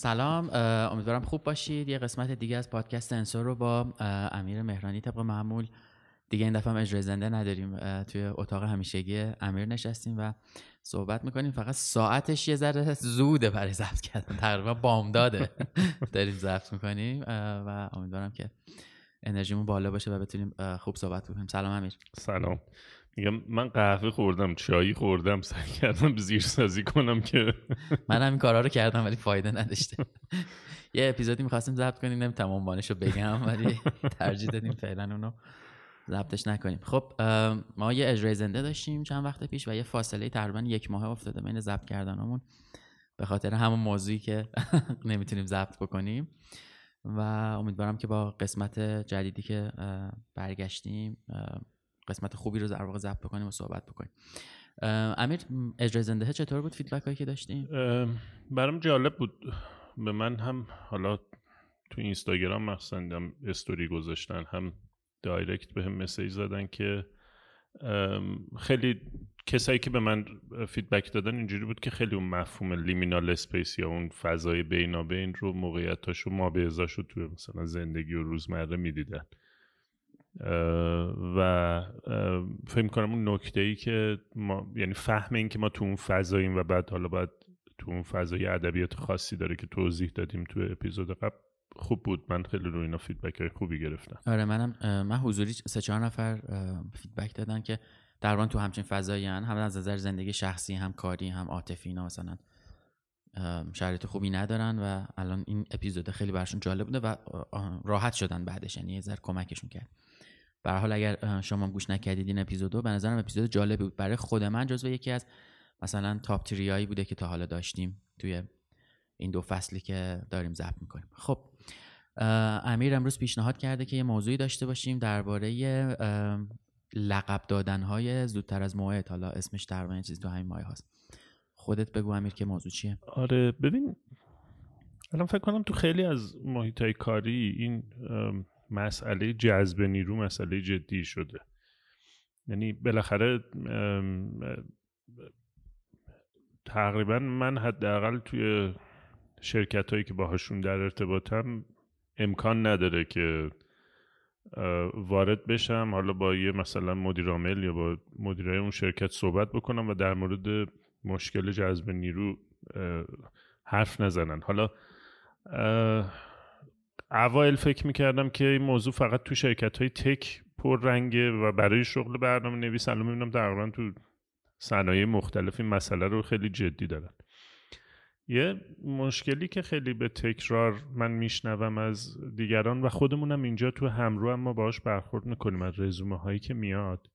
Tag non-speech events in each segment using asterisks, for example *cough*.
سلام امیدوارم خوب باشید. یه قسمت دیگه از پادکست انسور رو با امیر مهرانی طبق معمول. دیگه این دفعه هم اجرای زنده نداریم. توی اتاق همیشگی امیر نشستیم و صحبت می‌کنیم. فقط ساعتش یه ذره زوده برای ضبط کردن. تقریبا بامداده. *laughs* داریم ضبط می‌کنیم. و امیدوارم که انرژیمون بالا باشه و بتونیم خوب صحبت بکنیم. سلام امیر. سلام. میگم من قهوه خوردم چایی خوردم سعی کردم زیر سازی کنم که *laughs* من هم این کارا رو کردم ولی فایده نداشته. *laughs* یه اپیزودی می‌خواستیم ضبط کنیم نمی تمام رو بگم ولی ترجیح دادیم فعلا اونو ضبطش نکنیم. خب ما یه اجرای زنده داشتیم چند وقت پیش و یه فاصله تقریبا یک ماه افتاده بین ضبط کردنمون. به خاطر همون موضوعی که *laughs* نمی‌تونیم ضبط بکنیم. و امیدوارم که با قسمت جدیدی که برگشتیم قسمت خوبی رو در واقع ضبط بکنیم و صحبت بکنیم. امیر اجرای زنده چطور بود feedback هایی که داشتیم؟ برام جالب بود. به من هم حالا تو اینستاگرام مخصوصا استوری گذاشتن هم direct به هم message زدن که خیلی کسایی که به من feedback دادن اینجوری بود که خیلی اون مفهوم liminal space یا اون فضای بینابین رو موقعیتاش و ما به رو توی مثلا زندگی و روزمره می‌دیدن. و فکر کنم اون نکته ای که ما یعنی فهم این که ما تو اون فضاییم و بعد حالا باید تو اون فضای ادبیات خاصی داره که توضیح دادیم تو اپیزود قبل خوب بود. من خیلی رو اینا feedback های خوبی گرفتم. آره منم من حضوری سه چهار نفر feedback دادن که در تو همچین فضایی هم از نظر زندگی شخصی هم کاری هم عاطفی اینا مثلا شرایط خوبی ندارن و الان این اپیزود خیلی براشون جالب بوده و راحت شدن بعدش. یعنی یه ذره کمکشون کرد. به حال اگر شما گوش نکردید این اپیزودو به نظرم اپیزود جالبی بود. برای خود من جزو یکی از مثلا تاپ تریایی بوده که تا حالا داشتیم توی این دو فصلی که داریم ضبط می‌کنیم. خب امیر امروز پیشنهاد کرده که یه موضوعی داشته باشیم درباره لقب دادن های زودتر از موعد. حالا اسمش در چیزی تو همین مایه هاست. خودت بگو امیر که موضوع چیه؟ آره ببین الان فکر کنم تو خیلی از محیط های کاری این مسئله جذب نیرو مسئله جدی شده. یعنی بالاخره تقریبا من حداقل توی شرکت هایی که باهاشون در ارتباطم امکان نداره که وارد بشم حالا با یه مثلا مدیر عامل یا با مدیرای اون شرکت صحبت بکنم و در مورد مشکل جذب نیرو حرف نزنن. حالا اوایل فکر می‌کردم که این موضوع فقط تو شرکت های تک پر رنگه و برای شغل برنامه نویس الان می‌بینم تقریبا تو صنایع مختلف این مسئله رو خیلی جدی دارن. یه مشکلی که خیلی به تکرار من میشنوم از دیگران و خودمونم اینجا تو همرو هم ما باهاش برخورد می‌کنیم از رزومه هایی که میاد.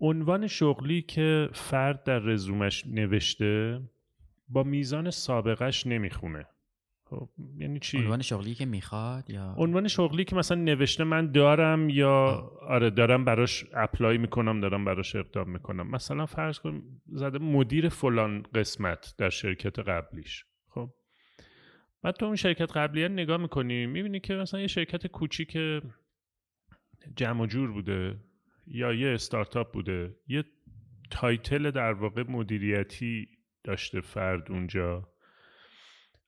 عنوان شغلی که فرد در رزومش نوشته با میزان سابقش نمی‌خونه. خب یعنی چی؟ عنوان شغلی که می‌خواد یا؟ عنوان شغلی که مثلا نوشته من دارم یا آره دارم براش اپلای می‌کنم دارم براش اقدام می‌کنم. مثلا فرض کن زده مدیر فلان قسمت در شرکت قبلیش. خب بعد تو اون شرکت قبلی نگاه می‌کنی می‌بینی که مثلا یه شرکت کوچیک جمع و جور بوده یا یه استارتاپ بوده. یه title در واقع مدیریتی داشته فرد اونجا.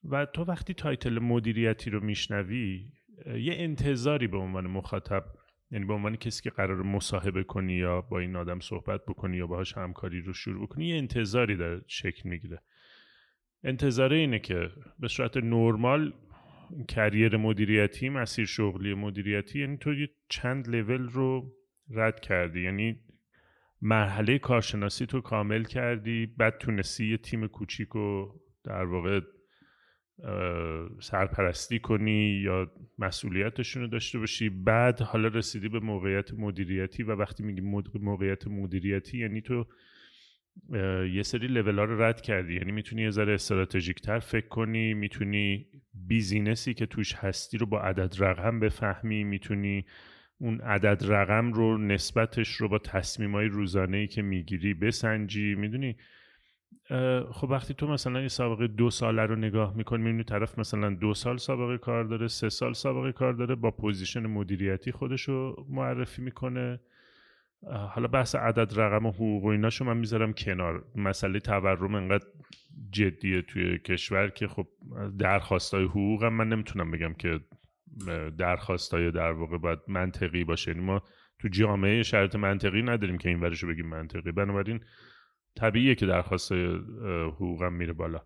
و تو وقتی title مدیریتی رو میشنوی یه انتظاری به عنوان مخاطب یعنی به عنوان کسی که قرار مصاحبه کنی یا با این آدم صحبت بکنی یا باهاش همکاری رو شروع بکنی یه انتظاری در شکل می‌گیره. انتظاره اینه که به صورت نرمال کریر مدیریتی مسیر شغلی مدیریتی یعنی تو یه چند لول رو رد کردی. یعنی مرحله کارشناسی تو کامل کردی بعد تونستی یه تیم کوچیک رو در واقع سرپرستی کنی یا مسئولیتشون رو داشته باشی. بعد حالا رسیدی به موقعیت مدیریتی و وقتی میگی موقعیت مدیریتی یعنی تو یه سری لول ها رو رد کردی. یعنی می‌تونی یه ذره استراتژیک تر فکر کنی می‌تونی business ی که توش هستی رو با عدد رقم بفهمی می‌تونی اون عدد رقم رو نسبتش رو با تصمیم های روزانه که می‌گیری بسنجی. می‌دونی؟ خب وقتی تو مثلا این سابقه دو ساله رو نگاه می‌کنی می‌بینی طرف مثلا دو سال سابقه کار داره سه سال سابقه کار داره با position مدیریتی خودش رو معرفی می‌کنه. حالا بحث عدد رقم و حقوق و ایناشو من می‌ذارم کنار. مسئله تورم انقدر جدیه توی کشور که خب درخواستای حقوق هم من نمی‌تونم بگم که درخواستای در واقع باید منطقی باشه. یعنی ما تو جامعه شرط منطقی نداریم که این ورشو بگیم منطقی. بنابراین طبیعیه که درخواست حقوقم میره بالا.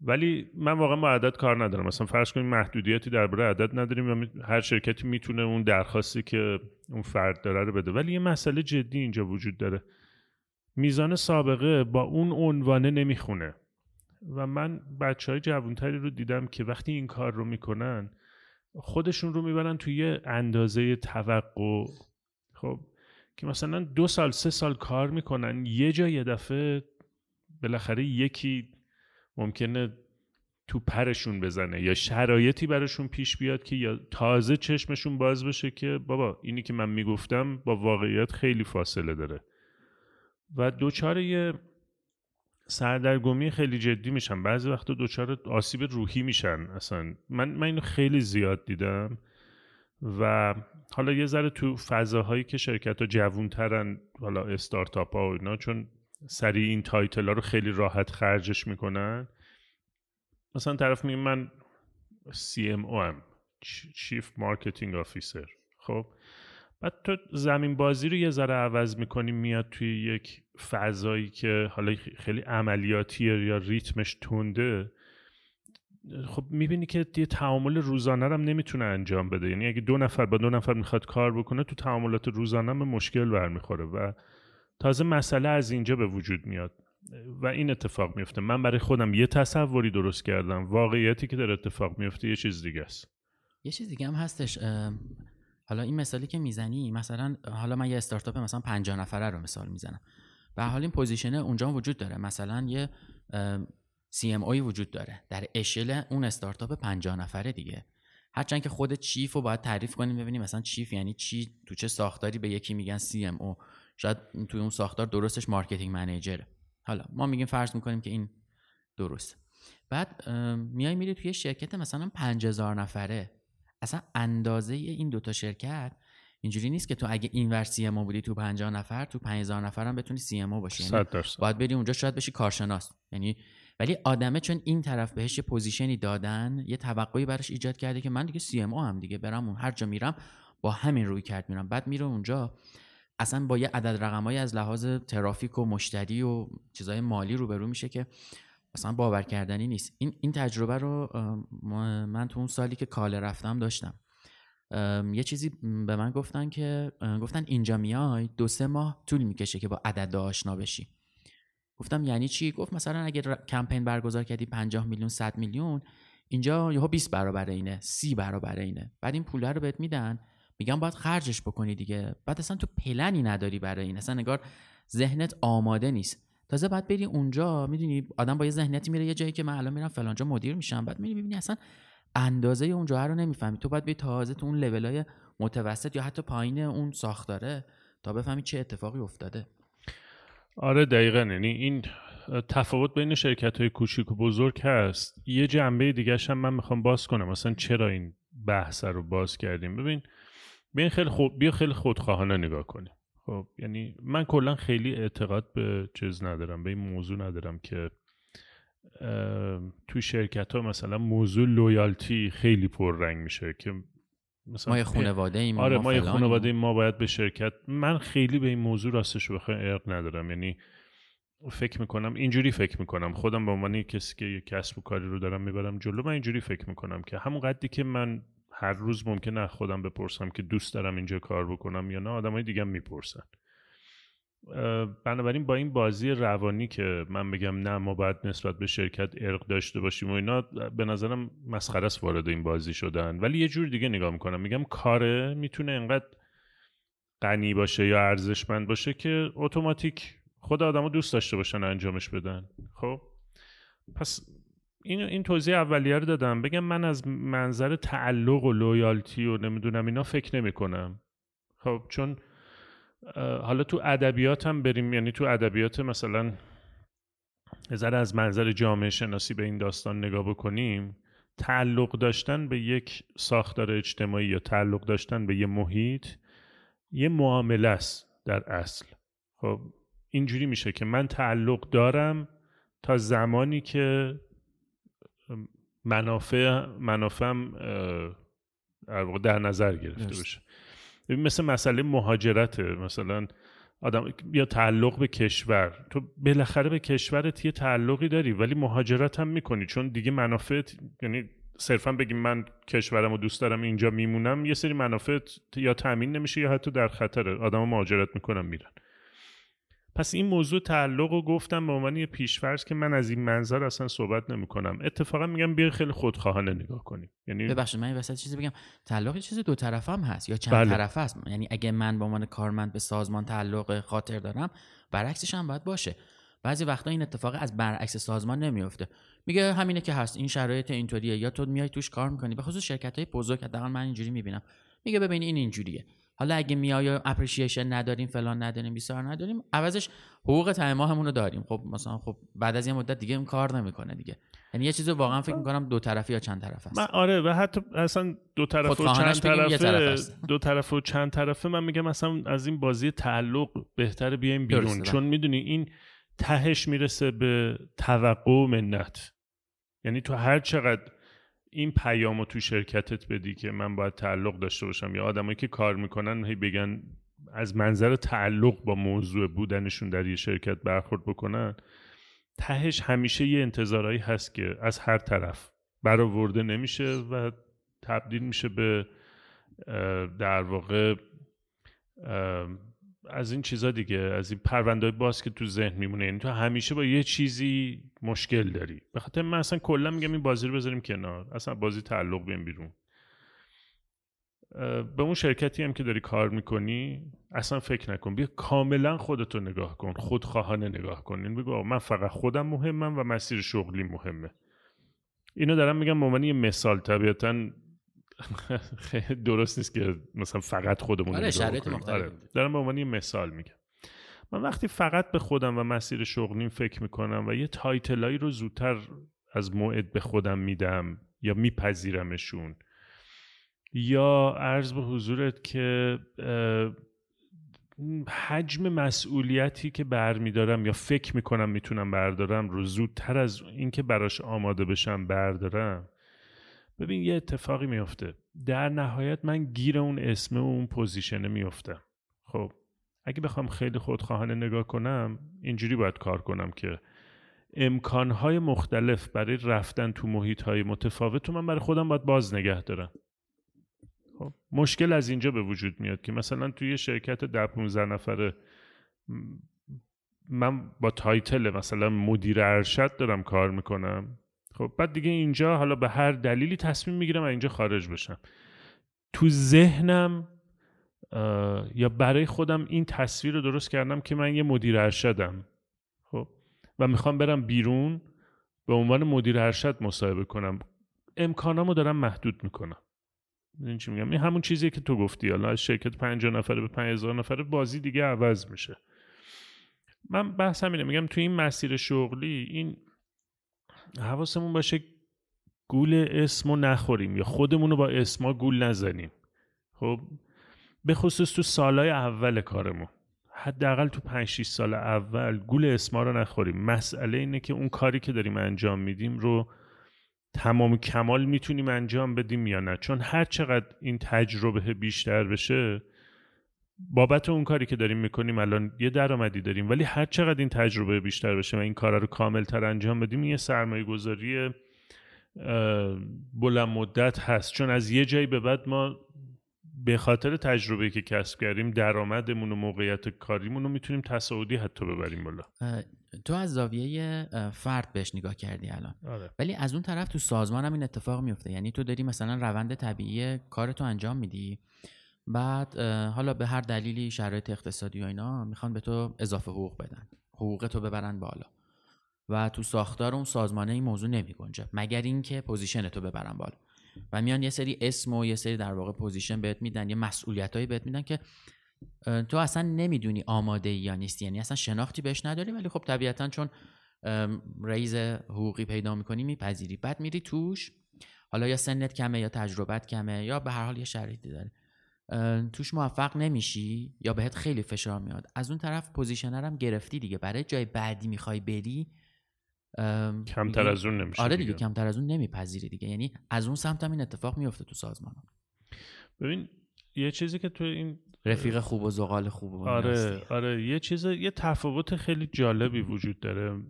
ولی من واقعا با عدد کار ندارم. مثلا فرض کنیم محدودیتی درباره عدد نداریم و هر شرکتی می‌تونه اون درخواستی که اون فرد داره رو بده. ولی یه مسئله جدی اینجا وجود داره. میزان سابقه با اون عنوانه نمی‌خونه. و من بچه های جوانتری رو دیدم که وقتی این کار رو می‌کنن خودشون رو می‌برن توی اندازه توقع. خب که مثلا دو سال سه سال کار می‌کنن یه جا یه دفعه بالاخره یکی ممکنه تو پرشون بزنه یا شرایطی براشون پیش بیاد که یا تازه چشمشون باز بشه که بابا اینی که من می‌گفتم با واقعیت خیلی فاصله داره. و دچار یه سردرگمی خیلی جدی میشن. بعضی وقتا دچار آسیب روحی میشن. اصلا من, من اینو خیلی زیاد دیدم. و حالا یه ذره تو فضاهایی که شرکت ها جوونترن حالا استارتاپ ها و اینا چون سریع این title ها رو خیلی راحت خرجش می‌کنن. مثلا طرف میگه من CMO ام chief marketing officer خب؟ بعد تو زمین بازی رو یه ذره عوض می‌کنی میاد توی یک فضایی که حالا خیلی عملیاتیه یا ریتمش تونده خب می‌بینی که یه تعامل روزانه هم نمی‌تونه انجام بده. یعنی اگه دو نفر با دو نفر می‌خواد کار بکنه تو تعاملات روزانه به مشکل برمیخوره و تازه مسئله از اینجا به وجود میاد. و این اتفاق میفته من برای خودم یه تصوری درست کردم. واقعیتی که در اتفاق میفته یه چیز دیگه است. یه چیز دیگه هم هستش. حالا این مثالی که می‌زنی مثلا حالا من یه استارتاپ مثلا 50 نفره رو مثال می‌زنم. و حالا این position اونجا وجود داره. مثلا یه CMO وجود داره. در اشل اون استارتاپ 50 نفره دیگه. هرچند که خود chief رو باید تعریف کنیم ببینیم مثلا chief یعنی چی تو چه ساختاری به یکی میگن CMO شاید توی اون ساختار درستش marketing manager ه حالا ما میگیم فرض می‌کنیم که این درست. بعد میای میری توی شرکت مثلا 5000 نفره. اصلا اندازه این دوتا شرکت اینجوری نیست که تو اگه این ور CMO بودی تو 50 نفر تو 5000 نفر هم بتونی CMO باشی. یعنی باید بری اونجا شاید بشی کارشناس. یعنی ولی آدمه چون این طرف بهش یه position ی دادن یه توقعی براش ایجاد کرده که من دیگه CMO ام دیگه برم اون هر جا میرم با همین رویکرد میرم. بعد میره اونجا اصلا با یه عدد رقمایی از لحاظ ترافیک و مشتری و چیزای مالی روبرو میشه که اصلا باور کردنی نیست. این این تجربه رو من تو اون سالی که کاله رفتم داشتم. یه چیزی به من گفتن که گفتن اینجا میای دو سه ماه طول می‌کشه که با عدد آشنا بشی. گفتم یعنی چی؟ گفت مثلا اگر کمپین برگزار کردی 50 میلیون 100 میلیون اینجا یهو 20 برابر اینه 30 برابر اینه. بعد این پول رو بهت میدن. میگم باید خرجش بکنی دیگه. بعد اصلا تو پلنی نداری برای این. اصلا نگار ذهنت آماده نیست. تازه بعد بری اونجا می‌دونی آدم با یه ذهنیتی میره یه جایی که من الان میرم فلانجا مدیر میشم. بعد میری می‌بینی اصلا اندازه اونجا رو نمی‌فهمی. تو باید بری تازه تو اون لولای متوسط یا حتی پایین اون ساختاره تا بفهمی چه اتفاقی افتاده. آره دقیقا. یعنی این تفاوت بین شرکت های کوچیک و بزرگ هست. یه جنبه دیگه هم من می‌خوام باز کنم. مثلا چرا این بحث رو باز کردیم؟ ببین بیا خیلی خود بیا خیلی خودخواهانه نگاه کنیم. خب یعنی من کلا خیلی اعتقاد به چیز ندارم به این موضوع ندارم که تو شرکت ها مثلا موضوع لویالتی خیلی پررنگ میشه که مثلا ما یه خانواده ایم آره ما, یه خانواده ایم ما باید به شرکت من خیلی به این موضوع راستش بخوای ارق ندارم. یعنی فکر می‌کنم اینجوری فکر می‌کنم. خودم به عنوان کسی که یک کسب و کاری رو دارم می‌برم جلو من اینجوری فکر می‌کنم که همون قدری که من هر روز ممکنه خودم بپرسم که دوست دارم اینجا کار بکنم یا نه آدمای دیگه می‌پرسن. بنابراین با این بازی روانی که من بگم نه ما باید نسبت به شرکت ارق داشته باشیم و اینا به نظرم مسخره است وارد این بازی شدن. ولی یه جور دیگه نگاه می‌کنم. میگم کاره می‌تونه انقدر غنی باشه یا ارزشمند باشه که اتوماتیک خود آدما دوست داشته باشن انجامش بدن. خب؟ پس این این توضیح اولیه رو دادم. بگم من از منظر تعلق و لویالتی و نمی‌دونم اینا فکر نمی کنم خب؟ چون حالا تو ادبیات هم بریم یعنی تو ادبیات مثلا ذره از منظر جامعه شناسی به این داستان نگاه بکنیم تعلق داشتن به یک ساختار اجتماعی یا تعلق داشتن به یه محیط یه معامله است در اصل. خب اینجوری میشه که من تعلق دارم تا زمانی که منافع منافعم در نظر گرفته بشه. مثل مسئله مهاجرته مثلا آدم یا تعلق به کشور. تو بالاخره به کشورت یه تعلقی داری ولی مهاجرت هم می‌کنی. چون دیگه منافع یعنی صرفا بگیم من کشورم و دوست دارم اینجا میمونم یه سری منافع یا تامین نمیشه یا حتی در خطره. آدم مهاجرت می‌کنن میرن. پس این موضوع تعلق رو گفتم به عنوان یه پیشفرض که من از این منظر اصلا صحبت نمی کنم اتفاقا میگم بیا خیلی خودخواهانه نگاه کنیم. یعنی ببخشید من وسط چیزی بگم. تعلق چیز دو طرف هم هست یا چند بله. طرفه است یعنی اگه من به عنوان کارمند به سازمان تعلق خاطر دارم برعکسش هم باید باشه. بعضی وقتا این اتفاق از برعکس سازمان نمیفته میگه همینه که هست این شرایط اینطوریه. یا تو میای توش کار می‌کنی به خصوص شرکت های بزرگ حداقل من اینجوری می‌بینم. میگه ببین این اینجوریه. حالا اگه میای اپریشیشن نداریم فلان نداریم بیسار نداریم عوضش حقوق تای ماهمون رو داریم. خب مثلا خب بعد از یه مدت دیگه این کار نمی‌کنه دیگه. یعنی یه چیزی واقعا فکر می‌کنم دو طرفی یا چند طرف است من آره و حتی اصلا دو طرف و چند طرفه دو طرف و چند طرفه. من میگم مثلا از این بازی تعلق بهتر بیایم بیرون. چون می‌دونی این تهش می‌رسه به توقع و منت. یعنی تو هر چقدر این پیام تو شرکتت بدی که من باید تعلق داشته باشم. یا آدمایی که کار می‌کنن هی بگن از منظر تعلق با موضوع بودنشون در یه شرکت برخورد بکنن. تهش همیشه یه انتظارهایی هست که از هر طرف برآورده نمیشه و تبدیل میشه به در واقع از این چیزا دیگه از این پرونده باز که تو ذهن میمونه. یعنی تو همیشه با یه چیزی مشکل داری. به خاطر من اصلا کلا میگم این بازی رو بذاریم کنار. اصلا بازی تعلق بیم بیرون. به اون شرکتی هم که داری کار می‌کنی اصلا فکر نکن. بیا کاملا خودتو نگاه کن خودخواهانه نگاه کن. این یعنی بگو من فقط خودم مهمم و مسیر شغلی مهمه. اینو دارم میگم به یه مثال. طبیعتا درست نیست که مثلا فقط خودمون آره شرایط آره. دارم به عنوان مثال میگم. من وقتی فقط به خودم و مسیر شغلیم فکر می‌کنم و یه تایتلایی رو زودتر از موعد به خودم میدم یا میپذیرمشون یا عرض به حضورت که حجم مسئولیتی که برمیدارم یا فکر می‌کنم می‌تونم بردارم رو زودتر از اینکه براش آماده بشم بردارم. ببین یه اتفاقی میفته در نهایت من گیر اون اسم و اون پوزیشنه میفتم خب اگه بخوام خیلی خودخواهانه نگاه کنم اینجوری باید کار کنم که امکانهای مختلف برای رفتن تو محیطهای متفاوت من برای خودم باید باز نگه دارم. خب مشکل از اینجا به وجود میاد که مثلا توی یه شرکت در 15 نفره من با تایتل مثلا مدیر ارشد دارم کار می‌کنم. خب بعد دیگه اینجا حالا به هر دلیلی تصمیم می‌گیرم اینجا خارج بشم. تو ذهنم یا برای خودم این تصویر رو درست کردم که من یه مدیر ارشدم. خب و می‌خوام برم بیرون به عنوان مدیر ارشد مصاحبه کنم. امکانامو دارم محدود می‌کنم. این چی میگم؟ این همون چیزیه که تو گفتی. حالا از شرکت 50 نفره به 5000 نفره بازی دیگه عوض میشه. من بحث همینه میگم تو این مسیر شغلی این حواسمون باشه گول اسمو نخوریم یا خودمون رو با اسما گول نزنیم. خب به خصوص تو سالهای اول کارمون حداقل تو 5 6 سال اول گول اسما رو نخوریم. مسئله اینه که اون کاری که داریم انجام میدیم رو تمام کمال می‌تونیم انجام بدیم یا نه؟ چون هر چقدر این تجربه بیشتر بشه بابت اون کاری که داریم می‌کنیم الان یه درآمدی داریم ولی هر چقدر این تجربه بیشتر بشه و این کارا رو کامل تر انجام بدیم یه سرمایه گذاری بلند مدت هست. چون از یه جایی به بعد ما به خاطر تجربه که کسب کردیم درآمدمون و موقعیت کاریمون رو می‌تونیم تصاعدی حتی ببریم بالا. تو از زاویه فرد بهش نگاه کردی الان. آره. ولی از اون طرف تو سازمان هم این اتفاق میفته یعنی تو داری مثلا روند طبیعی کارتو انجام میدی. بعد حالا به هر دلیلی شرایط اقتصادی و اینا می‌خوان به تو اضافه حقوق بدن. حقوق تو ببرن بالا. و تو ساختار اون سازمانه این موضوع نمی گنجه مگر اینکه position تو ببرن بالا. و میان یه سری اسم و یه سری در واقع position بهت میدن یه مسئولیت هایی بهت میدن که تو اصلا نمی‌دونی آماده یا نیستی. یعنی اصلا شناختی بهش نداری ولی خب طبیعتا چون raise حقوقی پیدا می‌کنی میپذیری. بعد میری توش. حالا یا سنت کمه یا تجربت کمه یا به هر حال یه شرایطی داره. توش موفق نمیشی یا بهت خیلی فشار میاد؟ از اون طرف position رو هم گرفتی دیگه. برای جای بعدی می‌خوای بری کمتر از اون نمیشه آره دیگه, کمتر از اون نمیپذیری دیگه. یعنی از اون سمت هم این اتفاق میفته تو سازمان ببین یه چیزی که تو این رفیق خوب و زغال خوب و آره آره یه چیز یه تفاوت خیلی جالبی وجود داره.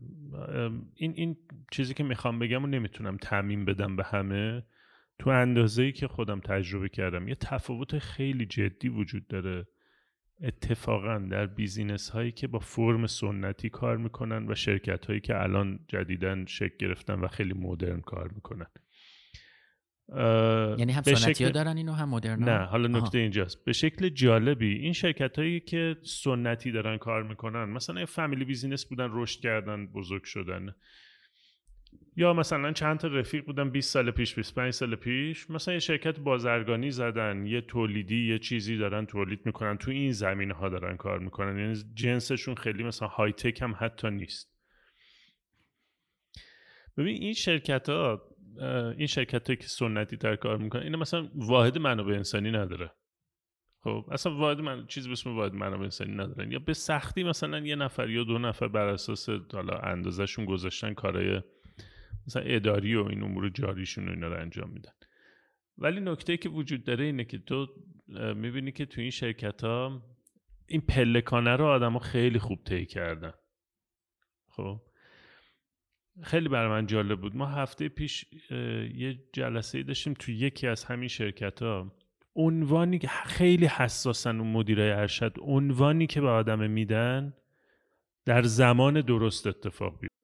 این این چیزی که می‌خوام بگم و نمی‌تونم تعمین بدم به همه تو اندازه ای که خودم تجربه کردم یه تفاوت خیلی جدی وجود داره. اتفاقا در بیزینس هایی که با فرم سنتی کار می‌کنن و شرکت هایی که الان جدیدن شکل گرفتن و خیلی مدرن کار می‌کنن. یعنی هم سنتی ها دارن اینو هم مدرن نه حالا نکته اینجاست. به شکل جالبی این شرکت هایی که سنتی دارن کار می‌کنن مثلا فامیلی بیزینس بودن رشد کردن بزرگ شدن. یا مثلا چند تا رفیق بودن 20 سال پیش 25 سال پیش مثلا یه شرکت بازرگانی زدن یه تولیدی یه چیزی دارن تولید می‌کنن تو این زمینه ها دارن کار می‌کنن. یعنی جنسشون خیلی مثلا های تک هم حتی نیست. ببین این شرکت ها این شرکت هایی که سنتی در کار می‌کنن اینا مثلا واحد منابع انسانی نداره. خب اصلا واحد من چیزی به اسم واحد منابع انسانی ندارن. یا به سختی مثلا یه نفر یا دو نفر بر اساس حالا اندازهشون گذاشتن کارهای مثلا اداری و این امور جاریشون رو اینا رو انجام میدن. ولی نکته که وجود داره اینه که تو می‌بینی که تو این شرکت ها این پلکانه رو آدم ها خیلی خوب طی کردن. خب؟ خیلی برای من جالب بود. ما هفته پیش یه جلسه داشتیم تو یکی از همین شرکت ها عنوانی که خیلی حساسن اون مدیرای ارشد عنوانی که به آدم میدن در زمان درست اتفاق بیفته.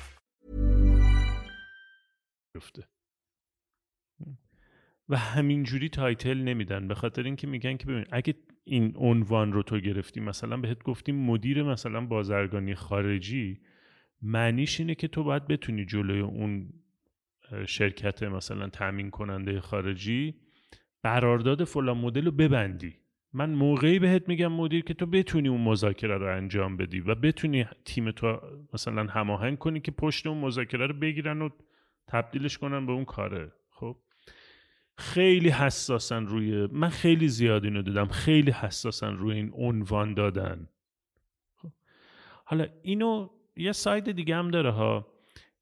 و همینجوری تایتل نمیدن به خاطر اینکه میگن که ببین اگه این عنوان رو تو گرفتی مثلا بهت گفتیم مدیر مثلا بازرگانی خارجی معنیش اینه که تو باید بتونی جلوی اون شرکت مثلا تامین کننده خارجی قرارداد فلان مدل رو ببندی. من موقعی بهت میگم مدیر که تو بتونی اون مذاکره رو انجام بدی و بتونی تیم تو مثلا هماهنگ کنی که پشت اون مذاکره رو بگیرن و تبدیلش کنن به اون کاره. خب؟ خیلی حساسن روی من خیلی زیاد اینو دیدم. خیلی حساسن روی این عنوان دادن. خب. حالا اینو یه side دیگه هم داره ها.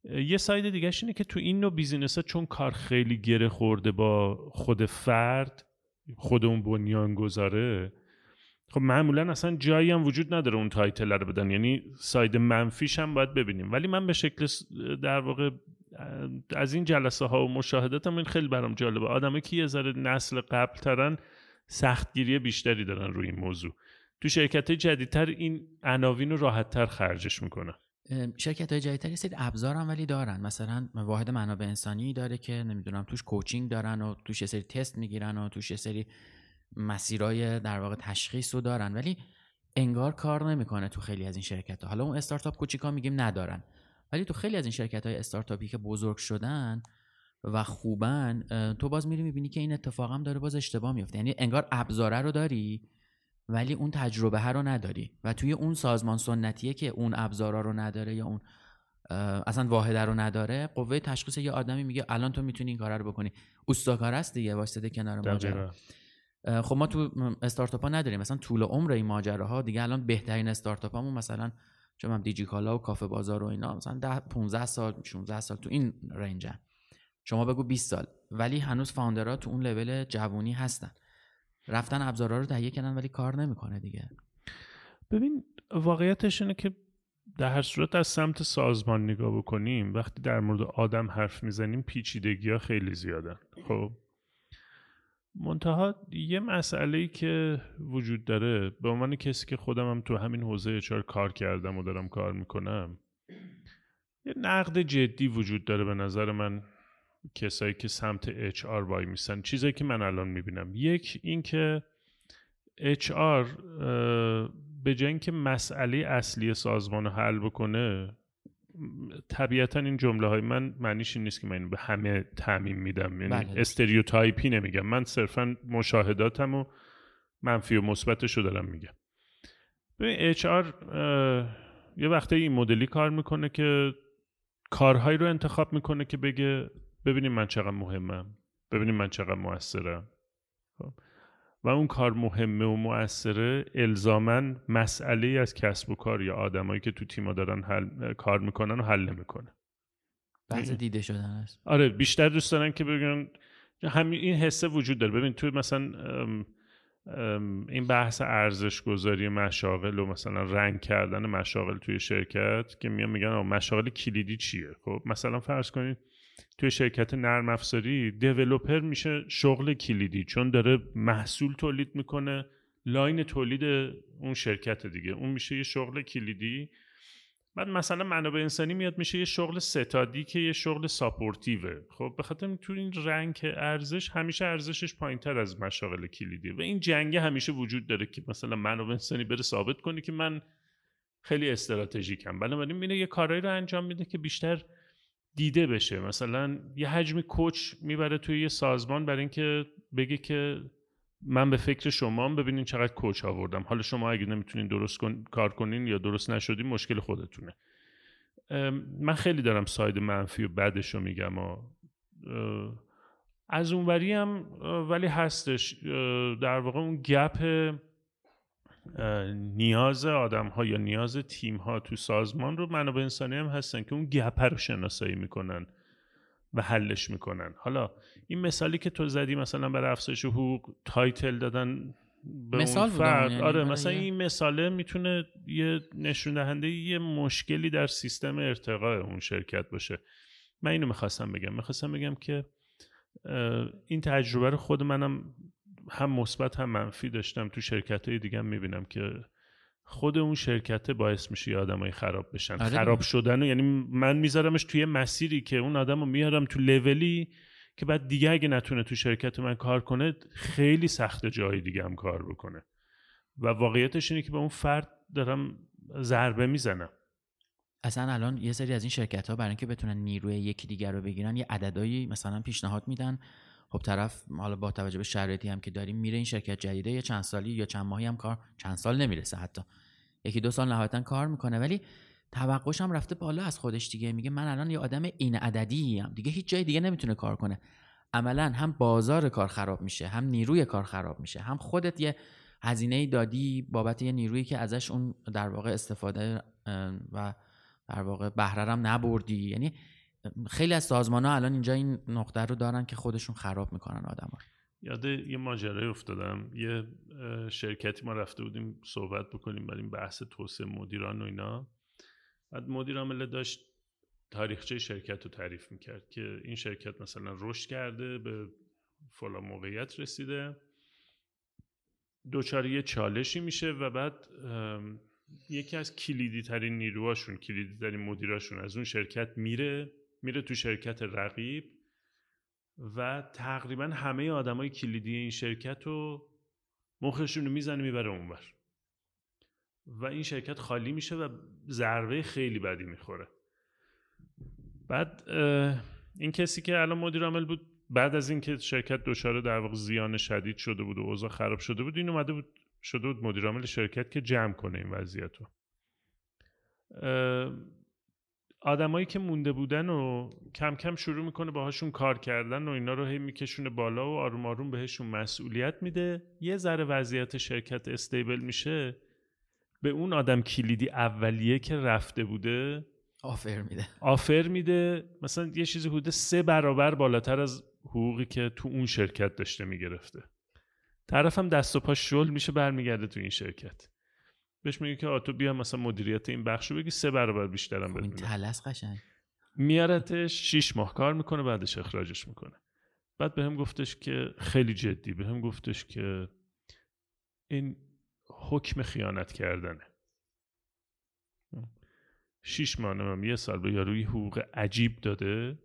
یه side دیگه اینه که تو این نوع business ها چون کار خیلی گره خورده با خود فرد خود اون بنیان گذاره خب معمولا اصلا جایی هم وجود نداره اون title رو بدن. یعنی side منفیش هم باید ببینیم. ولی من به شکل در واقع از این جلسه ها و مشاهداتم این خیلی برام جالبه. آدمه که یه ذره نسل قبل ترن سختگیری بیشتری دارن روی این موضوع. تو شرکت جدیدتر این عناوین رو راحتتر خرجش می‌کنن. شرکت های جدیدتر یه سری ابزار هم ولی دارن. مثلا واحد منابع انسانی داره که نمی‌دونم توش کوچینگ دارن و توش یه سری تست می‌گیرن و توش یه سری مسیرای در واقع تشخیص رو دارن. ولی انگار کار نمی‌کنه تو خیلی از این شرکت ها حالا اون استارتاپ کوچیکا میگیم ندارن. ولی تو خیلی از این شرکت های استارتاپی که بزرگ شدن و خوبن تو باز میری می‌بینی که این اتفاق هم داره باز اشتباه میفته یعنی انگار ابزاره رو داری ولی اون تجربه رو نداری. و توی اون سازمان سنتیه که اون ابزارا رو نداره یا اون اصلا واحده رو نداره قوه تشخیص یه آدمی میگه الان تو می‌تونی این کار رو بکنی. اوستاکار است دیگه واسطه کنار ماجرا. خب ما تو استارتاپ ها نداریم. مثلا طول عمر این ماجراها دیگه الان بهترین استارتاپ مثلا چون هم دیجی کالا و کافه بازار و اینا مثلا 10 15 سال 16 سال تو این رنجن. شما بگو 20 سال. ولی هنوز فاوندرها تو اون لول جوونی هستن. رفتن ابزارها رو تهیه کردن ولی کار نمی‌کنه دیگه. ببین واقعیتش اینه که در هر صورت از سمت سازمان نگاه بکنیم وقتی در مورد آدم حرف می‌زنیم پیچیدگی ها خیلی زیادن. خب؟ منتها یه مسئله که وجود داره به عنوان کسی که خودم هم تو همین حوزه اچار کار کردم و دارم کار می‌کنم یه نقد جدی وجود داره به نظر من کسایی که سمت HR وایمیسن. چیزایی که من الان می‌بینم. یک اینکه HR به جای اینکه مسئله اصلی سازمان رو حل بکنه طبیعتا این جمله های من معنیش این نیست که من به همه تعمیم میدم یعنی بله. stereotype ی نمیگم من صرفا مشاهداتم و منفی و مثبتش رو دارم میگم ببین اچ آر یه وقته این مدلی کار می‌کنه که کارهایی رو انتخاب می‌کنه که بگه ببینیم من چقدر مهمم ببینیم من چقدر موثرم خب. و اون کار مهمه و مؤثره الزاما مسئله از کسب و کار یا آدمایی که تو تیما دارن حل، کار می‌کنن و حل نمی‌کنه. بعض دیده شدن است. آره بیشتر دوست دارن که بگن همین این حسه وجود داره. ببین تو مثلا این بحث ارزش گذاری مشاغل و مثلا rank کردن مشاغل توی شرکت که میان میگن مشاغل کلیدی چیه؟ خب مثلا فرض کنید توی شرکت نرم افزاری developer میشه شغل کلیدی چون داره محصول تولید می‌کنه line تولید اون شرکت دیگه. اون میشه یه شغل کلیدی. بعد مثلا منابع انسانی میاد میشه یه شغل ستادی که یه شغل supportive ه. خب به خاطر تو این rank ارزش همیشه ارزشش پایینتر از مشاغل کلیدی و این جنگ همیشه وجود داره که مثلا منابع انسانی بره ثابت کنه که من خیلی استراتژیکم. بنابراین میره یه کارایی رو انجام میده که بیشتر دیده بشه. مثلا یه حجمی کوچ می‌بره توی یه سازمان برای اینکه بگه که من به فکر شما ببینین چقدر کوچ آوردم. حالا شما اگه نمی‌تونین درست کار کنین یا درست نشدین مشکل خودتونه. من خیلی دارم ساید منفی و بدش رو میگم و از اونوری هم ولی هستش. در واقع اون gap نیاز آدم ها یا نیاز تیم ها تو سازمان رو منابع انسانی هم هستن که اون gap رو شناسایی می‌کنن و حلش می‌کنن. حالا این مثالی که تو زدی مثلا برای افزایش حقوق title دادن به مثال اون فرد. یعنی؟ آره مثلا این مثاله می‌تونه یه نشون دهنده یه مشکلی در سیستم ارتقاء اون شرکت باشه. من اینو می‌خواستم بگم. می‌خواستم بگم که این تجربه رو خود منم هم مثبت هم منفی داشتم. تو شرکت های دیگه می‌بینم که خود اون شرکت باعث میشه آدمای خراب بشن. آره خراب شدن یعنی من میذارمش توی مسیری که اون آدم رو میارم تو لولی که بعد دیگه اگه نتونه تو شرکت من کار کنه خیلی سخت جای دیگه هم کار بکنه. و واقعیتش اینه که به اون فرد دارم ضربه می‌زنم. اصلا الان یه سری از این شرکت ها برای اینکه بتونن نیروی یکی دیگر رو بگیرن یه عددایی مثلا پیشنهاد میدن. خب طرف حالا با توجه به شرایطی هم که داریم میره این شرکت جدیده یه چند سالی یا چند ماهی هم کار چند سال نمی‌رسه حتی. یکی دو سال نهایتا کار می‌کنه ولی توقعش هم رفته بالا از خودش دیگه. میگه من الان یه آدم این عددی هم دیگه هیچ جای دیگه نمی‌تونه کار کنه. عملا هم بازار کار خراب میشه هم نیروی کار خراب میشه هم خودت یه هزینه دادی بابت یه نیرویی که ازش اون در واقع استفاده و در واقع بهره نبردی. یعنی خیلی از سازمان ها الان اینجا این نقطه رو دارن که خودشون خراب می‌کنن آدم ها. یاد یه ماجرای افتادم. یه شرکتی ما رفته بودیم صحبت بکنیم برای این بحث توسعه مدیران و اینا. بعد مدیر عامل داشت تاریخچه شرکت رو تعریف می‌کرد که این شرکت مثلا رشد کرده به فلان موقعیت رسیده. دوچار یه چالشی میشه و بعد یکی از کلیدی ترین نیروهاشون کلیدی ترین مدیراشون از اون شرکت میره. میره تو شرکت رقیب و تقریبا همه آدمای کلیدی این شرکت رو مخشون رو می‌زنه می‌بره اونور. و این شرکت خالی میشه و ضربه خیلی بدی می‌خوره. بعد این کسی که الان مدیر عامل بود بعد از اینکه شرکت دچار در واقع زیان شدید شده بود و اوضاع خراب شده بود این اومده بود شده بود مدیر عامل شرکت که جمع کنه این وضعیت رو. آدمایی که مونده بودن و کم کم شروع می‌کنه باهاشون کار کردن و اینا رو هی میکشونه بالا و آروم آروم بهشون مسئولیت میده. یه ذره وضعیت شرکت استیبل میشه. به اون آدم کلیدی اولیه که رفته بوده آفر میده. آفر میده. مثلا یه چیزی حدود سه برابر بالاتر از حقوقی که تو اون شرکت داشته می‌گرفته. طرفم دست و پا شل میشه برمیگرده تو این شرکت. بهش میگه که آتو بیا مثلا مدیریت این بخشو بگی سه برابر بیشترم خب این تلس قشنگ. میارتش شیش ماه کار می‌کنه بعدش اخراجش می‌کنه. بعد به هم گفتش که خیلی جدی به هم گفتش که این حکم خیانت کردنه. شیش ماه یه سال به یاروی حقوق عجیب داده.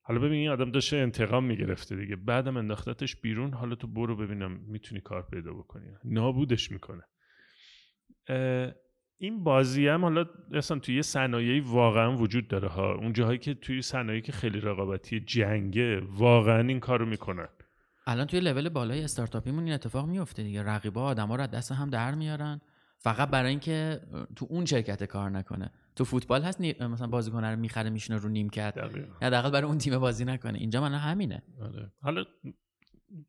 حالا ببین این آدم داشته انتقام می‌گرفته دیگه. بعدم انداختتش بیرون. حالا تو برو ببینم می‌تونی کار پیدا بکنی نابودش می‌کنه. این بازی هم حالا اصلا توی صنایعی واقعا وجود داره ها. اون جاهایی که توی صنایعی که خیلی رقابتی جنگه واقعا این کارو می‌کنن. الان توی لول بالای استارتاپیمون این اتفاق میفته دیگه. رقیبا آدما رو دست هم در میارن. فقط برای اینکه تو اون شرکت کار نکنه. تو فوتبال هست مثلا بازیکن رو می‌خره میشینه رو نیمکت. یا دقیقا برای اون تیم بازی نکنه. اینجا من همینه. آره. حالا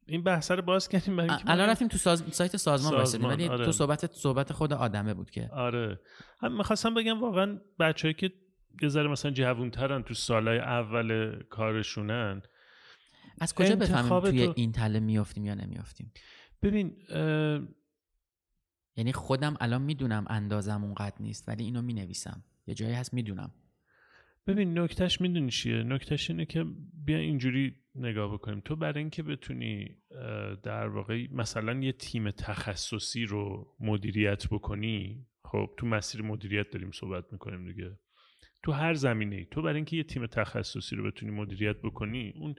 این بحث رو باز کردیم برای الان رفتیم تو ساز... سایت سازمان, سازمان ولی آره. تو صحبت صحبت خود آدمه بود که. آره. هم می‌خواستم بگم واقعا بچه‌ای که یه ذره مثلا جوونترن تو سالهای اول کارشونن از کجا بفهمیم توی این تله میافتیم یا نمیافتیم؟ ببین یعنی خودم الان می‌دونم اندازم اونقدر نیست ولی اینو می‌نویسم. یه جایی هست می‌دونم. ببین نکتهش می‌دونی چیه؟ نکتهش اینه که بیا اینجوری نگاه بکنیم. تو برای اینکه بتونی در واقع مثلا یه تیم تخصصی رو مدیریت بکنی خب تو مسیر مدیریت داریم صحبت می‌کنیم دیگه. تو هر زمینه ای تو برای اینکه یه تیم تخصصی رو بتونی مدیریت بکنی اون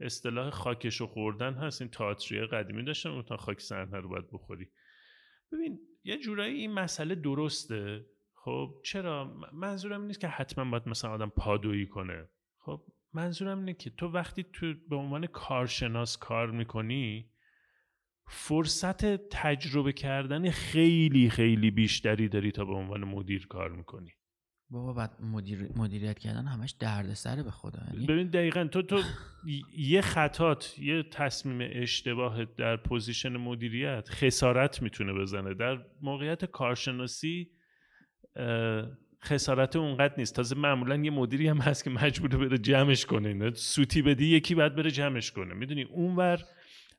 اصطلاح خاکش و خوردن هست. این تئاتری قدیمی داشتن اون خاک صحنه رو باید بخوری. ببین یه جورایی این مسئله درسته. خب چرا؟ منظورم نیست که حتما باید مثلا آدم پادویی کنه. خب منظورم اینه که تو وقتی تو به عنوان کارشناس کار می‌کنی فرصت تجربه کردن خیلی خیلی بیشتری داری تا به عنوان مدیر کار می‌کنی. بابا بعد مدیر... مدیریت کردن همش دردسره به خدا یعنی؟ ببین دقیقا تو تو یه خطات یه تصمیم اشتباه در position مدیریت خسارت می‌تونه بزنه. در موقعیت کارشناسی خسارت اونقدر نیست. تازه معمولا یه مدیری هم هست که مجبوره بره جمعش کنه. اینا سوتی بدی یکی بعد بره جمعش کنه. می‌دونی؟ اونور.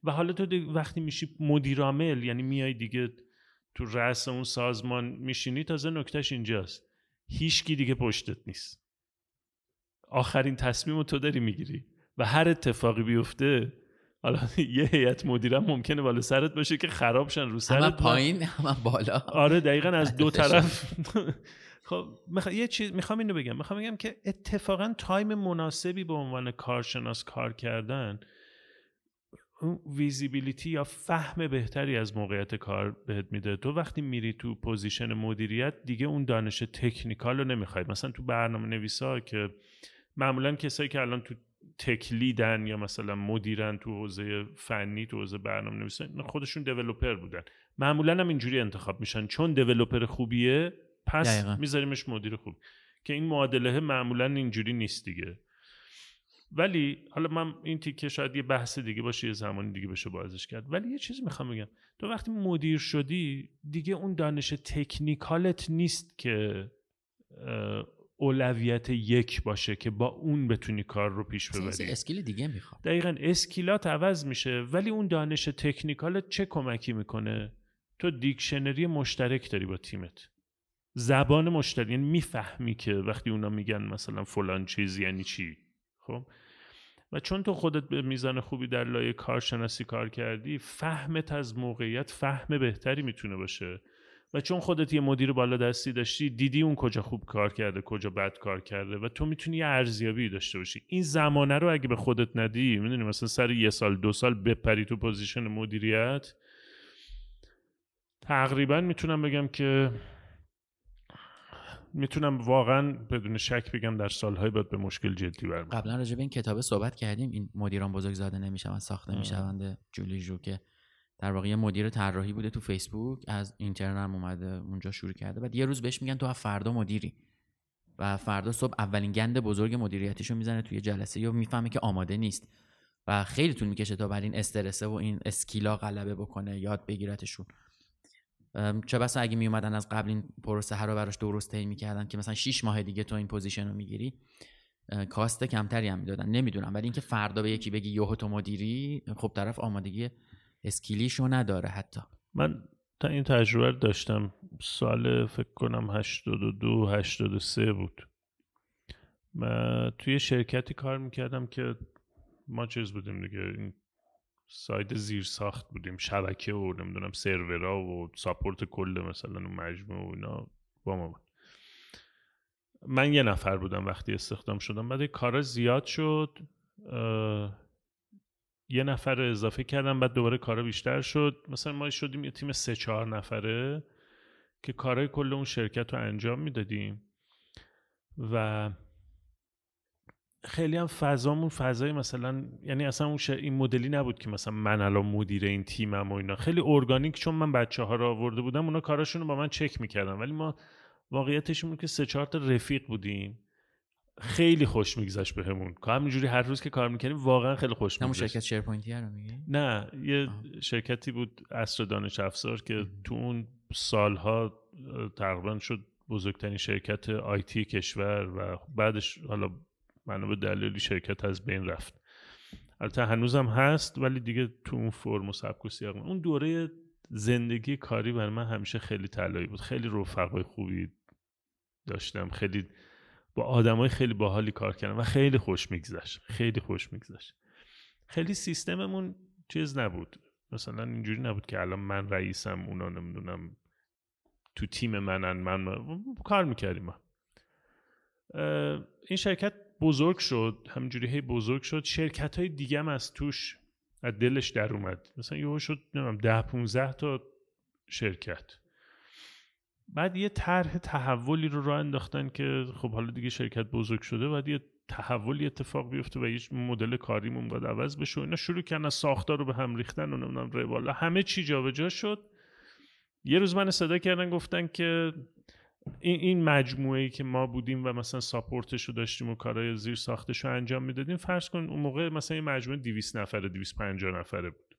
و حالا تو وقتی میشی مدیرعامل یعنی میای دیگه تو رأس اون سازمان میشینی تازه نکتهش اینجاست. هیچکی دیگه پشتت نیست. آخرین تصمیم تو داری می‌گیری. و هر اتفاقی بیفته حالا *laughs* یه هیئت مدیرم ممکنه بالا سرت باشه که خراب شن رو سرت پایین همه بالا. آره دقیقا از دو طرف. خب یه چیز می‌خوام اینو بگم. می‌خوام بگم که اتفاقا تایم مناسبی به عنوان کارشناس کار کردن visibility یا فهم بهتری از موقعیت کار بهت میده. تو وقتی میری تو position مدیریت دیگه اون دانش technical رو نمی‌خوای مثلا تو برنامه نویسا که معمولا کسایی که الان تو tech lead ن یا مثلا مدیرن تو حوزه فنی تو حوزه برنامه نویسا خودشون developer بودن. معمولا هم اینجوری انتخاب میشن. چون developer خوبیه پس میذاریمش مدیر خوب. که این معادله معمولا اینجوری نیست دیگه. ولی حالا من این تیکه شاید یه بحث دیگه باشه یه زمانی دیگه بشه بازش کرد. ولی یه چیزی می‌خوام بگم. تو وقتی مدیر شدی دیگه اون دانش technical ت نیست که اولویت یک باشه که با اون بتونی کار رو پیش ببری. skill دیگه می‌خواد دقیقا skill ات عوض میشه. ولی اون دانش technical ت چه کمکی می‌کنه؟ تو dictionary مشترک داری با تیمت. زبان مشترک یعنی می‌فهمی که وقتی اونا میگن مثلا فلان چیز یعنی چی خب؟ و چون تو خودت به میزان خوبی در لایه کارشناسی کار کردی فهمت از موقعیت فهم بهتری می‌تونه باشه. و چون خودت یه مدیر بالا دستی داشتی دیدی اون کجا خوب کار کرده کجا بد کار کرده و تو می‌تونی یه ارزیابی داشته باشی. این زمانه رو اگه به خودت ندی می‌دونی مثلا سر یه سال دو سال بپری تو position مدیریت تقریبا می‌تونم بگم که می‌تونم واقعا بدون شک بگم در سالهای بعد به مشکل جدی برم قبلا راجع به این کتاب صحبت کردیم. این مدیران بزرگ زاده نمی‌شوند ساخته می‌شوند. جولی جو که در واقع یه مدیر طراحی بوده تو فیسبوک از اینترن هم اومده اونجا شروع کرده. و یه روز بهش میگن تو فردا مدیری. و فردا صبح اولین گند بزرگ مدیریتیشو می‌زنه توی جلسه یا می‌فهمه که آماده نیست. و خیلی طول می‌کشه تا بر این استرسه و این اسکیلا غلبه بکنه یاد بگیرتشون. چه بسا اگه میومدن از قبل این پروسه رو براش درست طی می‌کردن که مثلا 6 ماه دیگه تو این position رو می‌گیری cost کمتری هم می‌دادن. نمی‌دونم ولی اینکه فردا به یکی بگی یوهو تو مدیری خب طرف آمادگی skill یشو نداره حتی. من تا این تجربه داشتم. سال فکر کنم 82 83 بود. من توی شرکتی کار می‌کردم که ما چیز بودیم دیگه. این سایت زیر ساخت بودیم شبکه و نمی‌دونم سرورا و ساپورت کل مثلا اون مجموعه و اینا با ما بود. من یه نفر بودم وقتی استخدام شدم بعد کارا زیاد شد یه نفر اضافه کردم بعد دوباره کارا بیشتر شد. مثلا ما شدیم یه تیم سه چهار نفره که کارهای کل اون شرکت رو انجام می‌دادیم. و خیلی هم فضامون فضای مثلا یعنی اصلا اون این مدلی نبود که مثلا من الان مدیر این تیمم و اینا. خیلی ارگانیک چون من بچه ها رو آورده بودم اونا کاراشون رو با من چک می‌کردن. ولی ما واقعیتش بود که سه چهار تا رفیق بودیم. خیلی خوش میگذشت بهمون. به همینجوری هر روز که کار می‌کنیم واقعا خیلی خوش میگذشت. شرکت شیرپوینتی رو میگی؟ نه یه شرکتی بود اصر دانش افزار که تو اون سالها تقریبا شد بزرگترین شرکت آیتی کشور و بعدش حالا منو به دلیلی شرکت از بین رفت. البته هنوزم هست ولی دیگه تو اون فرم و سبک و سیاق اون دوره زندگی کاری بر من همیشه خیلی طلایی بود. خیلی رفقای خوبی داشتم. خیلی با آدمای خیلی باحالی کار کردم و خیلی خوش میگذشت. خیلی خوش میگذشت. خیلی سیستممون چیز نبود. مثلا اینجوری نبود که الان من رئیسم اونا نمی‌دونم تو تیم منن من, کار می‌کردیم این شرکت بزرگ شد همینجوری هی بزرگ شد. شرکت های دیگه هم از توش از دلش در اومد. مثلا یهو شد نمی‌دونم ده 15 تا شرکت. بعد یه طرح تحولی رو راه انداختن که خب حالا دیگه شرکت بزرگ شده بعد یه تحولی اتفاق بیفته و یه مدل کاریمون باید عوض بشه و اینا شروع کردن از ساختار رو به هم ریختن و نمی‌دونم روالا همه چی جابجا شد. یه روز من صدا کردن گفتن که این این مجموعه ای که ما بودیم و مثلا ساپورتش رو داشتیم و کارهای زیر ساختش رو انجام می‌دادیم فرض کن اون موقع مثلا این مجموعه 200 نفره 250 نفره بود.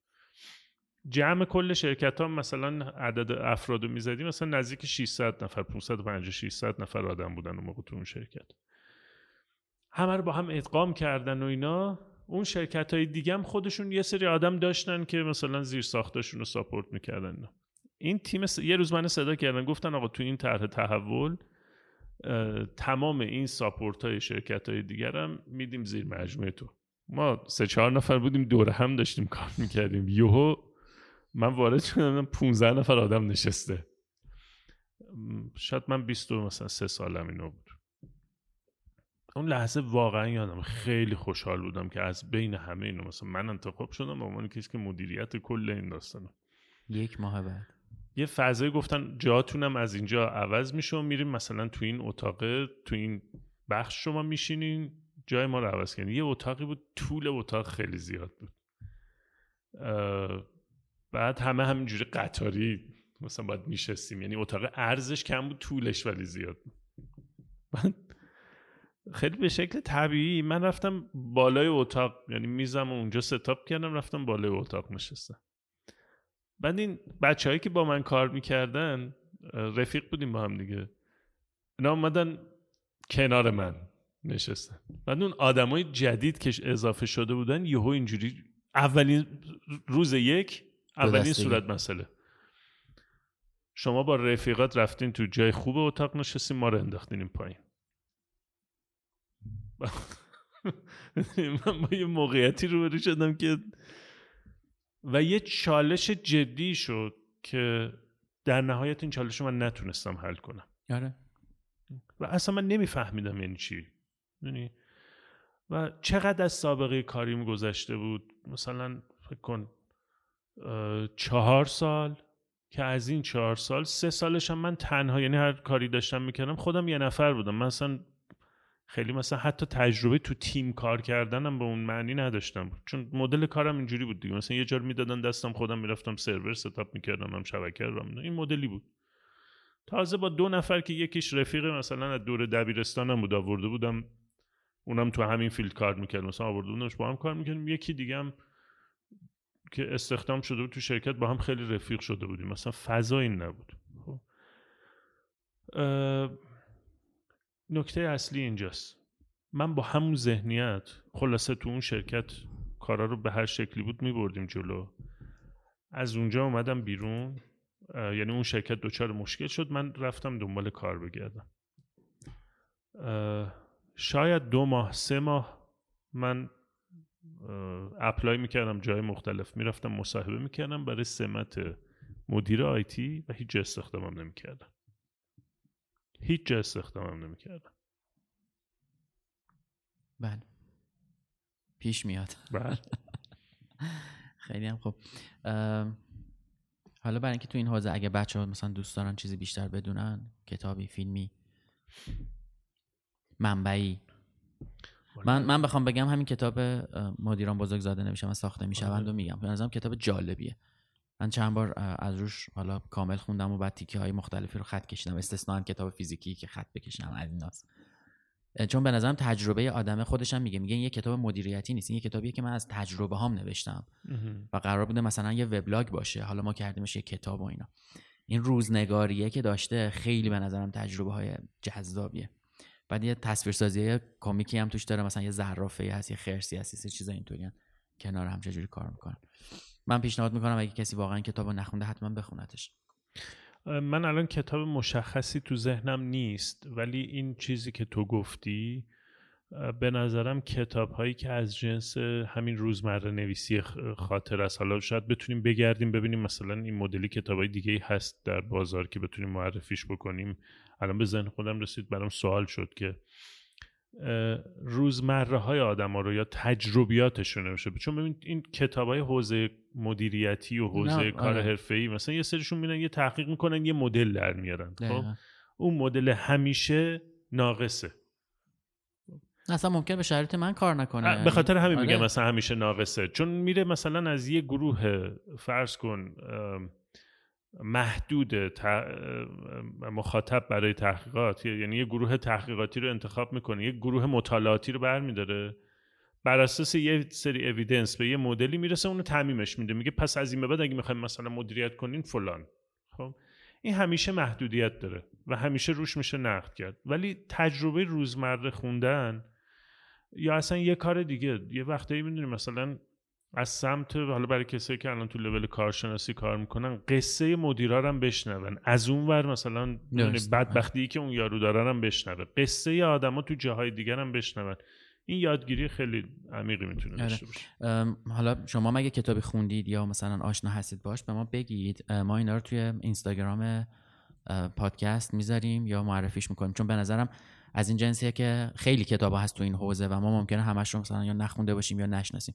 جمع کل شرکت ها مثلا عدد افراد رو می‌زدیم مثلا نزدیک 600 نفر 550 600 نفر آدم بودن اون موقع تو اون شرکت. همه رو با هم ادغام کردن و اینا اون شرکت های دیگه هم خودشون یه سری آدم داشتن که مثلا زیر ساختشون رو ساپورت می‌کردن. این تیم یه روز من صدا کردن گفتن آقا تو این طرح تحول تمام این ساپورت های شرکت های دیگر هم میدیم زیر مجموعه تو. ما سه چهار نفر بودیم دوره هم داشتیم کار می‌کردیم. یوهو من وارد شدم 15 نفر آدم نشسته. شاید من 20 مثلا سه سالم اینو بود. اون لحظه واقعا یادم خیلی خوشحال بودم که از بین همه اینو مثلا من انتخاب شدم به عنوان کسی که مدیریت کل این داستانه. یک ماه بعد. یه فضایی گفتن جاتونم از اینجا عوض میشه و میریم مثلا تو این اتاق تو این بخش شما میشینین جای ما رو عوض کنین یه اتاقی بود طول اتاق خیلی زیاد بود. بعد همه همینجوری قطاری مثلا باید میشستیم. یعنی اتاق ارزش کم بود طولش ولی زیاد بود. خیلی به شکل طبیعی من رفتم بالای اتاق یعنی میزم اونجا ستاپ کردم رفتم بالای اتاق نشستم. بعد این بچههایی که با من کار می‌کردن رفیق بودیم با هم دیگه. اینا آمدن کنار من نشستن. بعد اون آدمای جدید که اضافه شده بودن یهو اینجوری اولین روز یک اولین صورت مسئله. شما با رفیقات رفتین تو جای خوب اتاق نشستین ما رو انداختین این پایین. *laughs* من با یه موقعیتی روبرو شدم که و یه چالش جدی شد که در نهایت این چالش رو من نتونستم حل کنم. آره. و اصلا من نمیفهمیدم یعنی چی. یعنی و چقدر از سابقه کاریم گذشته بود. مثلا فکر کن چهار سال. که از این چهار سال سه سالش هم من تنها یعنی هر کاری داشتم می‌کردم خودم یه نفر بودم. من اصلا خیلی مثلا حتی تجربه تو تیم کار کردنم به اون معنی نداشتم. چون مدل کارم اینجوری بود دیگه. مثلا یه جار می‌دادن دستم خودم می‌رفتم سرور ستاپ می‌کردم هم شبکه رو این مدلی بود. تازه با دو نفر که یکیش رفیق مثلا از دور دبیرستانم بود آورده بودم. اونم تو همین فیلد کار می‌کرد. مثلا آورده بودمش با هم کار می‌کردیم. یکی دیگه هم که استخدام شده بود تو شرکت با هم خیلی رفیق شده بودیم. مثلا فضا این نبود. خب. نکته اصلی اینجاست. من با همون ذهنیت خلاصه تو اون شرکت کارا رو به هر شکلی بود میبردیم جلو. از اونجا اومدم بیرون یعنی اون شرکت دچار مشکل شد. من رفتم دنبال کار بگردم. شاید دو ماه سه ماه من اپلای می‌کردم جای مختلف. می‌رفتم مصاحبه می‌کردم برای سمت مدیر آیتی و هیچ استخدامم نمی‌کردم. هیچ جا استخدامم نمی‌کردم. بله. پیش میاد. بله. *laughs* خیلی هم خوب. حالا برای اینکه تو این حوزه اگه بچه ها مثلا دوست دارن چیزی بیشتر بدونن کتابی فیلمی منبعی. من من بخوام بگم همین کتاب مدیران بزرگزاده نمیشم و ساخته می‌شوند و آره. میگم. به کتاب جالبیه. من چند بار از روش حالا کامل خوندم و بعد تیکه های مختلفی رو خط کشیدم. استثنا کتاب فیزیکی که خط بکشم از ایناست چون به نظرم تجربه آدم خودشم میگه میگه این یه کتاب مدیریتی نیست. این یه کتابیه که من از تجربه هام نوشتم. و قرار بوده مثلا یه وبلاگ باشه. حالا ما کردیمش یه کتاب و اینا. این روزنگاریه که داشته خیلی به نظرم تجربه های جذابیه. بعد یه تصویرسازی کمیکی هم توش داره. مثلا یه زرافه هست یه خرسی هست یه چیزا اینطوریان کنار هم چجوری کار می‌کنن. من پیشنهاد می‌کنم اگه کسی واقعا کتاب نخونده حتما بخونتش. من الان کتاب مشخصی تو ذهنم نیست ولی این چیزی که تو گفتی به نظرم کتاب هایی که از جنس همین روزمره نویسی خاطر است. حالا شاید بتونیم بگردیم ببینیم مثلا این مدلی کتاب های دیگه هست در بازار که بتونیم معرفیش بکنیم. الان به ذهن خودم رسید برام سوال شد که روزمره های آدم ها رو یا تجربیاتشون نمیشه چون ببین این کتاب های حوزه مدیریتی و حوزه کار آره. ای مثلا یه سریشون میرن یه تحقیق می‌کنن یه مدل در میارن خب؟ اون مدل همیشه ناقصه. اصلا ممکن به شرایط من کار نکنه به خاطر همین آره. میگم مثلا همیشه ناقصه. چون میره مثلا از یه گروه فرض کن محدود مخاطب برای تحقیقات. یعنی یه گروه تحقیقاتی رو انتخاب می‌کنه یه گروه مطالعاتی رو برمیداره بر اساس یه سری اویدنس به یه مدلی می‌رسه اونو تعمیمش میده. میگه پس از این به بعد اگه می‌خوایم مثلا مدیریت کنین فلان. خب؟ این همیشه محدودیت داره و همیشه روش میشه نقد کرد. ولی تجربه روزمره خوندن یا اصلا یه کار دیگه. یه وقتایی می‌دونی مثلا از سمت حالا برای کسایی که الان تو لول کارشناسی کار می‌کنن قصه مدیرا هم بشنون. از اون ور مثلا بدبختی که اون یارو دارن هم بشنوه. قصه آدما تو جاهای دیگر هم بشنون. این یادگیری خیلی عمیقی می‌تونه آره. داشته باشه. حالا شما مگه کتابی خوندید یا مثلا آشنا هستید باش به ما بگید. ما اینا رو توی اینستاگرام پادکست می‌ذاریم یا معرفیش می‌کنیم. چون به نظرم از این جنسیه که خیلی کتاب هست تو این حوزه و ما ممکنه همش رو مثلا یا نخونده باشیم یا نشناسیم.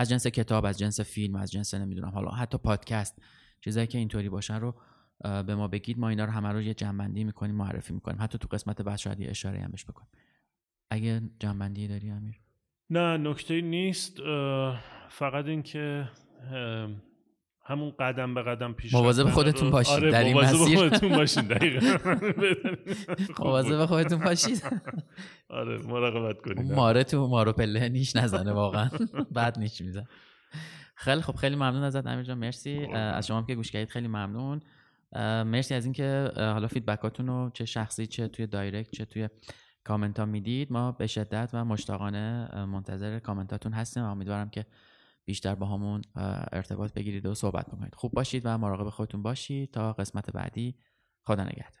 از جنس کتاب از جنس فیلم از جنس نمی‌دونم حالا حتی پادکست چیزایی که اینطوری باشن رو به ما بگید. ما اینا رو همه رو یه جنبندی می‌کنیم معرفی می‌کنیم. حتی تو قسمت بعد شاید یه اشاره هم بهش بکنیم. اگه جمع‌بندی داری امیر؟ نه نکته نیست. فقط اینکه همون قدم به قدم پیش مواظب خودتون باشید آره در این مسیر. خودتون باشید دقیقاً. *laughs* مواظب خودتون باشید آره مراقبت کنید ماره تو مار و پله نیش نزنه واقعا. *laughs* بعد نیش میزن خیلی خب خیلی ممنون ازت امیر جان. مرسی. از شما که گوش کردید خیلی ممنون. مرسی از اینکه حالا feedback اتون رو چه شخصی چه توی direct چه توی کامنت ها می‌دید. ما به شدت و مشتاقانه منتظر کامنتاتون هستیم و امیدوارم که بیشتر با همون ارتباط بگیرید و صحبت بکنید. خوب باشید و مراقب خودتون باشید. تا قسمت بعدی. خدا نگهدار.